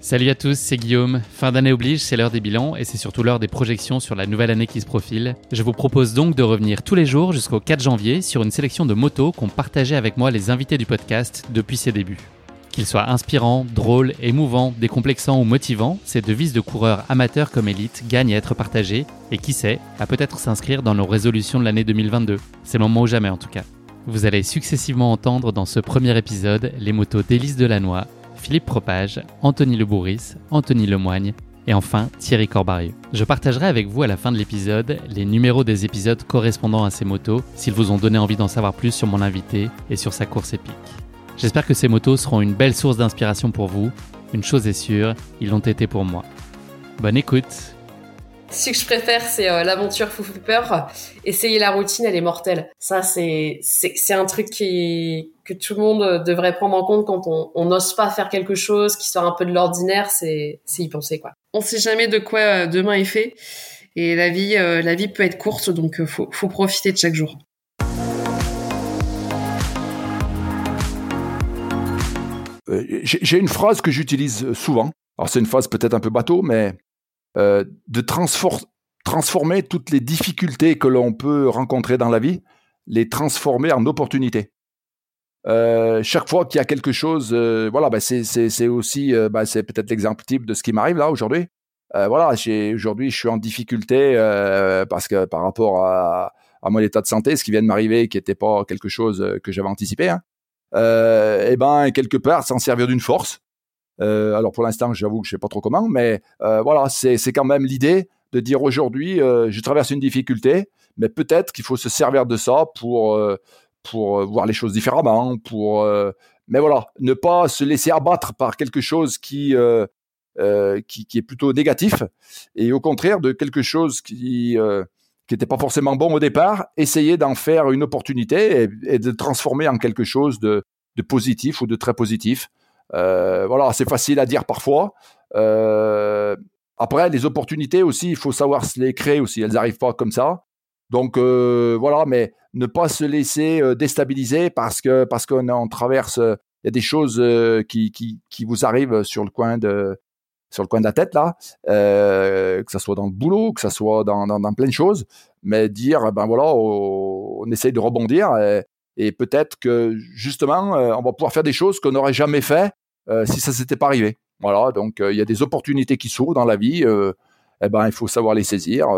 Salut à tous, c'est Guillaume. Fin d'année oblige, c'est l'heure des bilans et c'est surtout l'heure des projections sur la nouvelle année qui se profile. Je vous propose donc de revenir tous les jours jusqu'au 4 janvier sur une sélection de motos qu'ont partagé avec moi les invités du podcast depuis ses débuts. Qu'ils soient inspirants, drôles, émouvants, décomplexants ou motivants, ces devises de coureurs amateurs comme élites gagnent à être partagées et qui sait, à peut-être s'inscrire dans nos résolutions de l'année 2022. C'est le moment ou jamais en tout cas. Vous allez successivement entendre dans ce premier épisode les motos d'Élise Delannoy, Philippe Propage, Anthony Lebouris, Anthony Lemoigne et enfin Thierry Corbarieux. Je partagerai avec vous à la fin de l'épisode les numéros des épisodes correspondant à ces motos s'ils vous ont donné envie d'en savoir plus sur mon invité et sur sa course épique. J'espère que ces motos seront une belle source d'inspiration pour vous. Une chose est sûre, ils l'ont été pour moi. Bonne écoute ce que je préfère, c'est euh, l'aventure fou peur. Essayer la routine, elle est mortelle. Ça, c'est c'est un truc qui que tout le monde devrait prendre en compte quand on n'ose pas faire quelque chose qui sort un peu de l'ordinaire. C'est c'est y penser quoi. On sait jamais de quoi euh, demain est fait. Et la vie, euh, la vie peut être courte, donc faut, faut profiter de chaque jour. J'ai une phrase que j'utilise souvent. Alors c'est une phrase peut-être un peu bateau, mais euh, de transformer toutes les difficultés que l'on peut rencontrer dans la vie, les transformer en opportunités. Euh, chaque fois qu'il y a quelque chose, euh, voilà, bah, c'est aussi, bah, c'est peut-être l'exemple type de ce qui m'arrive là aujourd'hui. voilà, aujourd'hui, je suis en difficulté parce que par rapport à, mon état de santé, ce qui vient de m'arriver, qui n'était pas quelque chose que j'avais anticipé, hein, et ben quelque part, s'en servir d'une force, euh, alors pour l'instant, j'avoue que je sais pas trop comment, mais euh, voilà, c'est quand même l'idée de dire aujourd'hui, euh, je traverse une difficulté, mais peut-être qu'il faut se servir de ça pour pour voir les choses différemment, pour mais voilà, ne pas se laisser abattre par quelque chose qui qui, est plutôt négatif et au contraire de quelque chose qui qui n'était pas forcément bon au départ, essayer d'en faire une opportunité et, et, de transformer en quelque chose de, de positif ou de très positif. Euh, voilà, c'est facile à dire parfois. Euh, après, les opportunités aussi, il faut savoir se les créer aussi. Elles n'arrivent pas comme ça. Donc euh, voilà, mais ne pas se laisser déstabiliser parce que parce qu'on traverse, il y a des choses qui, qui, qui vous arrivent sur le coin de sur le coin de la tête là, que ça soit dans le boulot, que ça soit dans, dans, dans plein de choses, mais dire ben voilà, on, on essaye de rebondir et, et peut-être que justement, on va pouvoir faire des choses qu'on n'aurait jamais fait euh, si ça s'était pas arrivé. Voilà, donc euh, il y a des opportunités qui s'ouvrent dans la vie. Euh, eh ben, il faut savoir les saisir.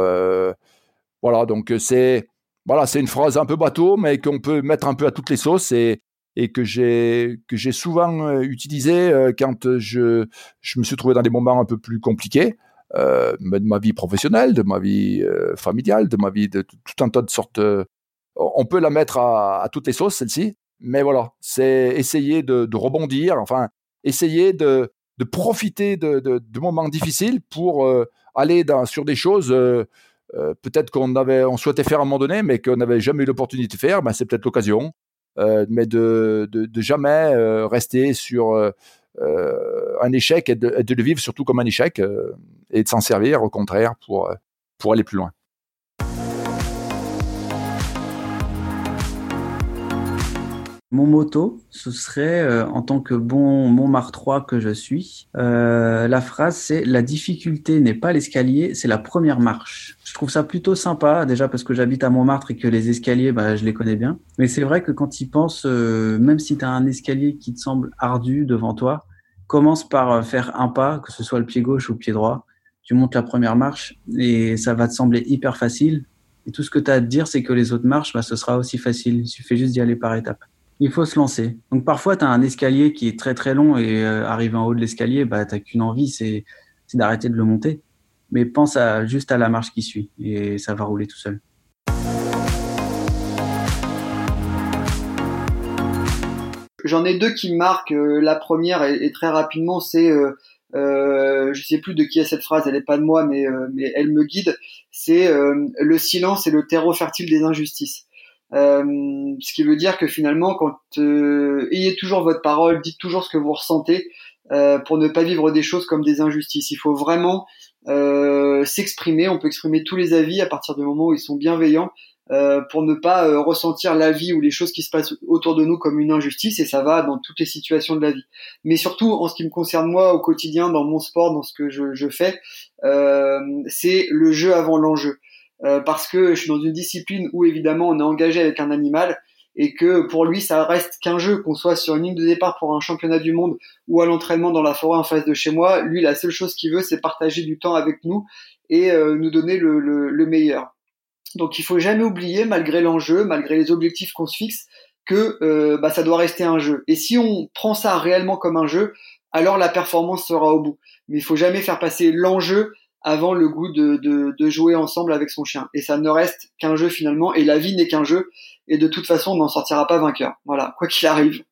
voilà, donc c'est voilà, c'est une phrase un peu bateau, mais qu'on peut mettre un peu à toutes les sauces et, et que j'ai que j'ai souvent utilisé quand je je me suis trouvé dans des moments un peu plus compliqués euh, de ma vie professionnelle, de ma vie familiale, de ma vie de tout un tas de sortes. On peut la mettre à, toutes les sauces celle-ci, mais voilà, c'est essayer de, rebondir. Enfin, essayer de, profiter de, moments difficiles pour euh, aller sur des choses euh, euh, peut-être qu'on avait on souhaitait faire à un moment donné, mais qu'on n'avait jamais eu l'opportunité de faire. Ben, c'est peut-être l'occasion, mais de, jamais rester sur un échec et de, de, le vivre surtout comme un échec et de s'en servir au contraire pour, pour aller plus loin. Mon moto, ce serait, euh, en tant que bon Montmartre 3 que je suis, euh, la phrase c'est La difficulté n'est pas l'escalier, c'est la première marche. Je trouve ça plutôt sympa, déjà parce que j'habite à Montmartre et que les escaliers, bah, je les connais bien. Mais c'est vrai que quand tu penses, euh, même si tu as un escalier qui te semble ardu devant toi, commence par faire un pas, que ce soit le pied gauche ou le pied droit. Tu montes la première marche et ça va te sembler hyper facile. Et tout ce que tu as à te dire, c'est que les autres marches, bah, ce sera aussi facile. Il suffit juste d'y aller par étapes il faut se lancer. Donc parfois, tu as un escalier qui est très très long et euh, arrivé en haut de l'escalier, bah, tu qu'une envie, c'est d'arrêter de le monter. Mais pense à, juste à la marche qui suit et ça va rouler tout seul. J'en ai deux qui me marquent. Euh, la première, et, très rapidement, c'est, euh, euh, je sais plus de qui est cette phrase, elle est pas de moi, mais, euh, mais elle me guide. C'est le silence et le terreau fertile des injustices. Euh, ce qui veut dire que finalement, quand euh, ayez toujours votre parole, dites toujours ce que vous ressentez euh, pour ne pas vivre des choses comme des injustices. Il faut vraiment s'exprimer. On peut exprimer tous les avis à partir du moment où ils sont bienveillants. pour ne pas ressentir la vie ou les choses qui se passent autour de nous comme une injustice et ça va dans toutes les situations de la vie. Mais surtout en ce qui me concerne moi au quotidien, dans mon sport, dans ce que je, je fais, c'est le jeu avant l'enjeu. Euh, parce que je suis dans une discipline où évidemment on est engagé avec un animal et que pour lui ça reste qu'un jeu, qu'on soit sur une ligne de départ pour un championnat du monde ou à l'entraînement dans la forêt en face de chez moi, lui la seule chose qu'il veut c'est partager du temps avec nous et euh, nous donner le, le, le, meilleur. Donc il faut jamais oublier, malgré l'enjeu, malgré les objectifs qu'on se fixe, que euh, bah, ça doit rester un jeu. Et si on prend ça réellement comme un jeu, alors la performance sera au bout. Mais il faut jamais faire passer l'enjeu avant le goût de, de, de, jouer ensemble avec son chien. Et ça ne reste qu'un jeu finalement, et la vie n'est qu'un jeu, et de toute façon on n'en sortira pas vainqueur. Voilà, quoi qu'il arrive.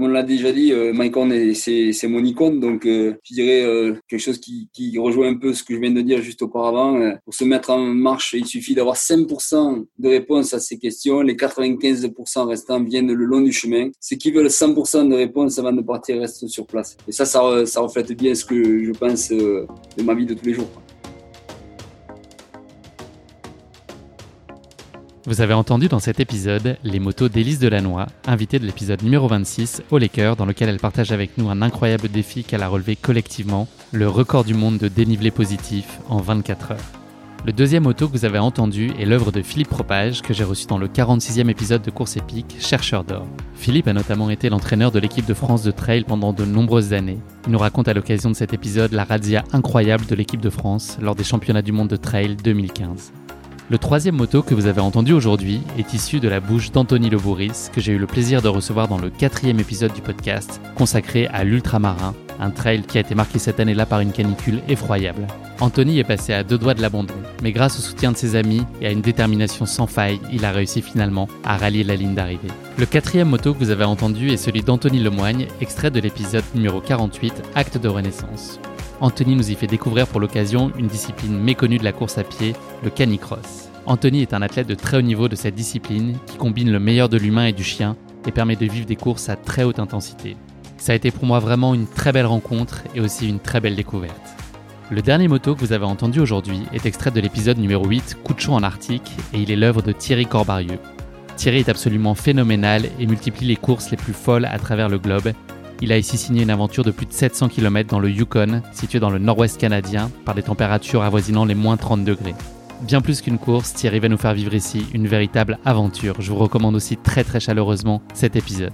Comme on l'a déjà dit, euh, c'est mon icône, donc euh, je dirais euh, quelque chose qui, rejoint un peu ce que je viens de dire juste auparavant. Pour se mettre en marche, il suffit d'avoir 5% de réponses à ces questions. Les 95% restants viennent le long du chemin. Ceux qui veulent 100% de réponses avant de partir restent sur place. Et ça, ça reflète bien ce que je pense de ma vie de tous les jours. Vous avez entendu dans cet épisode les motos d'Élise Delannoy, invitée de l'épisode numéro 26 au Laker, dans lequel elle partage avec nous un incroyable défi qu'elle a relevé collectivement, le record du monde de dénivelé positif en 24 heures. Le deuxième moto que vous avez entendu est l'œuvre de Philippe Propage, que j'ai reçu dans le 46e épisode de Course épique, Chercheur d'or. Philippe a notamment été l'entraîneur de l'équipe de France de trail pendant de nombreuses années. Il nous raconte à l'occasion de cet épisode la razzia incroyable de l'équipe de France lors des championnats du monde de trail 2015. Le troisième moto que vous avez entendu aujourd'hui est issu de la bouche d'Anthony Lebouris, que j'ai eu le plaisir de recevoir dans le quatrième épisode du podcast consacré à l'ultramarin, un trail qui a été marqué cette année-là par une canicule effroyable. Anthony est passé à deux doigts de l'abandon, mais grâce au soutien de ses amis et à une détermination sans faille, il a réussi finalement à rallier la ligne d'arrivée. Le quatrième moto que vous avez entendu est celui d'Anthony Lemoigne, extrait de l'épisode numéro 48, Acte de Renaissance. Anthony nous y fait découvrir pour l'occasion une discipline méconnue de la course à pied, le canicross. Anthony est un athlète de très haut niveau de cette discipline qui combine le meilleur de l'humain et du chien et permet de vivre des courses à très haute intensité. Ça a été pour moi vraiment une très belle rencontre et aussi une très belle découverte. Le dernier moto que vous avez entendu aujourd'hui est extrait de l'épisode numéro 8, Coup de en Arctique, et il est l'œuvre de Thierry Corbarieux. Thierry est absolument phénoménal et multiplie les courses les plus folles à travers le globe, il a ici signé une aventure de plus de 700 km dans le Yukon, situé dans le nord-ouest canadien, par des températures avoisinant les moins 30 degrés. Bien plus qu'une course, Thierry va nous faire vivre ici une véritable aventure. Je vous recommande aussi très très chaleureusement cet épisode.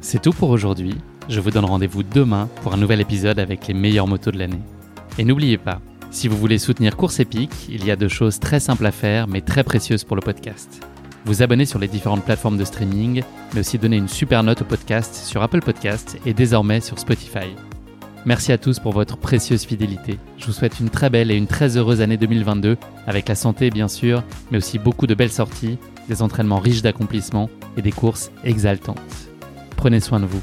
C'est tout pour aujourd'hui. Je vous donne rendez-vous demain pour un nouvel épisode avec les meilleures motos de l'année. Et n'oubliez pas, si vous voulez soutenir Course Épique, il y a deux choses très simples à faire mais très précieuses pour le podcast vous abonner sur les différentes plateformes de streaming, mais aussi donner une super note au podcast sur Apple Podcasts et désormais sur Spotify. Merci à tous pour votre précieuse fidélité. Je vous souhaite une très belle et une très heureuse année 2022, avec la santé bien sûr, mais aussi beaucoup de belles sorties, des entraînements riches d'accomplissements et des courses exaltantes. Prenez soin de vous.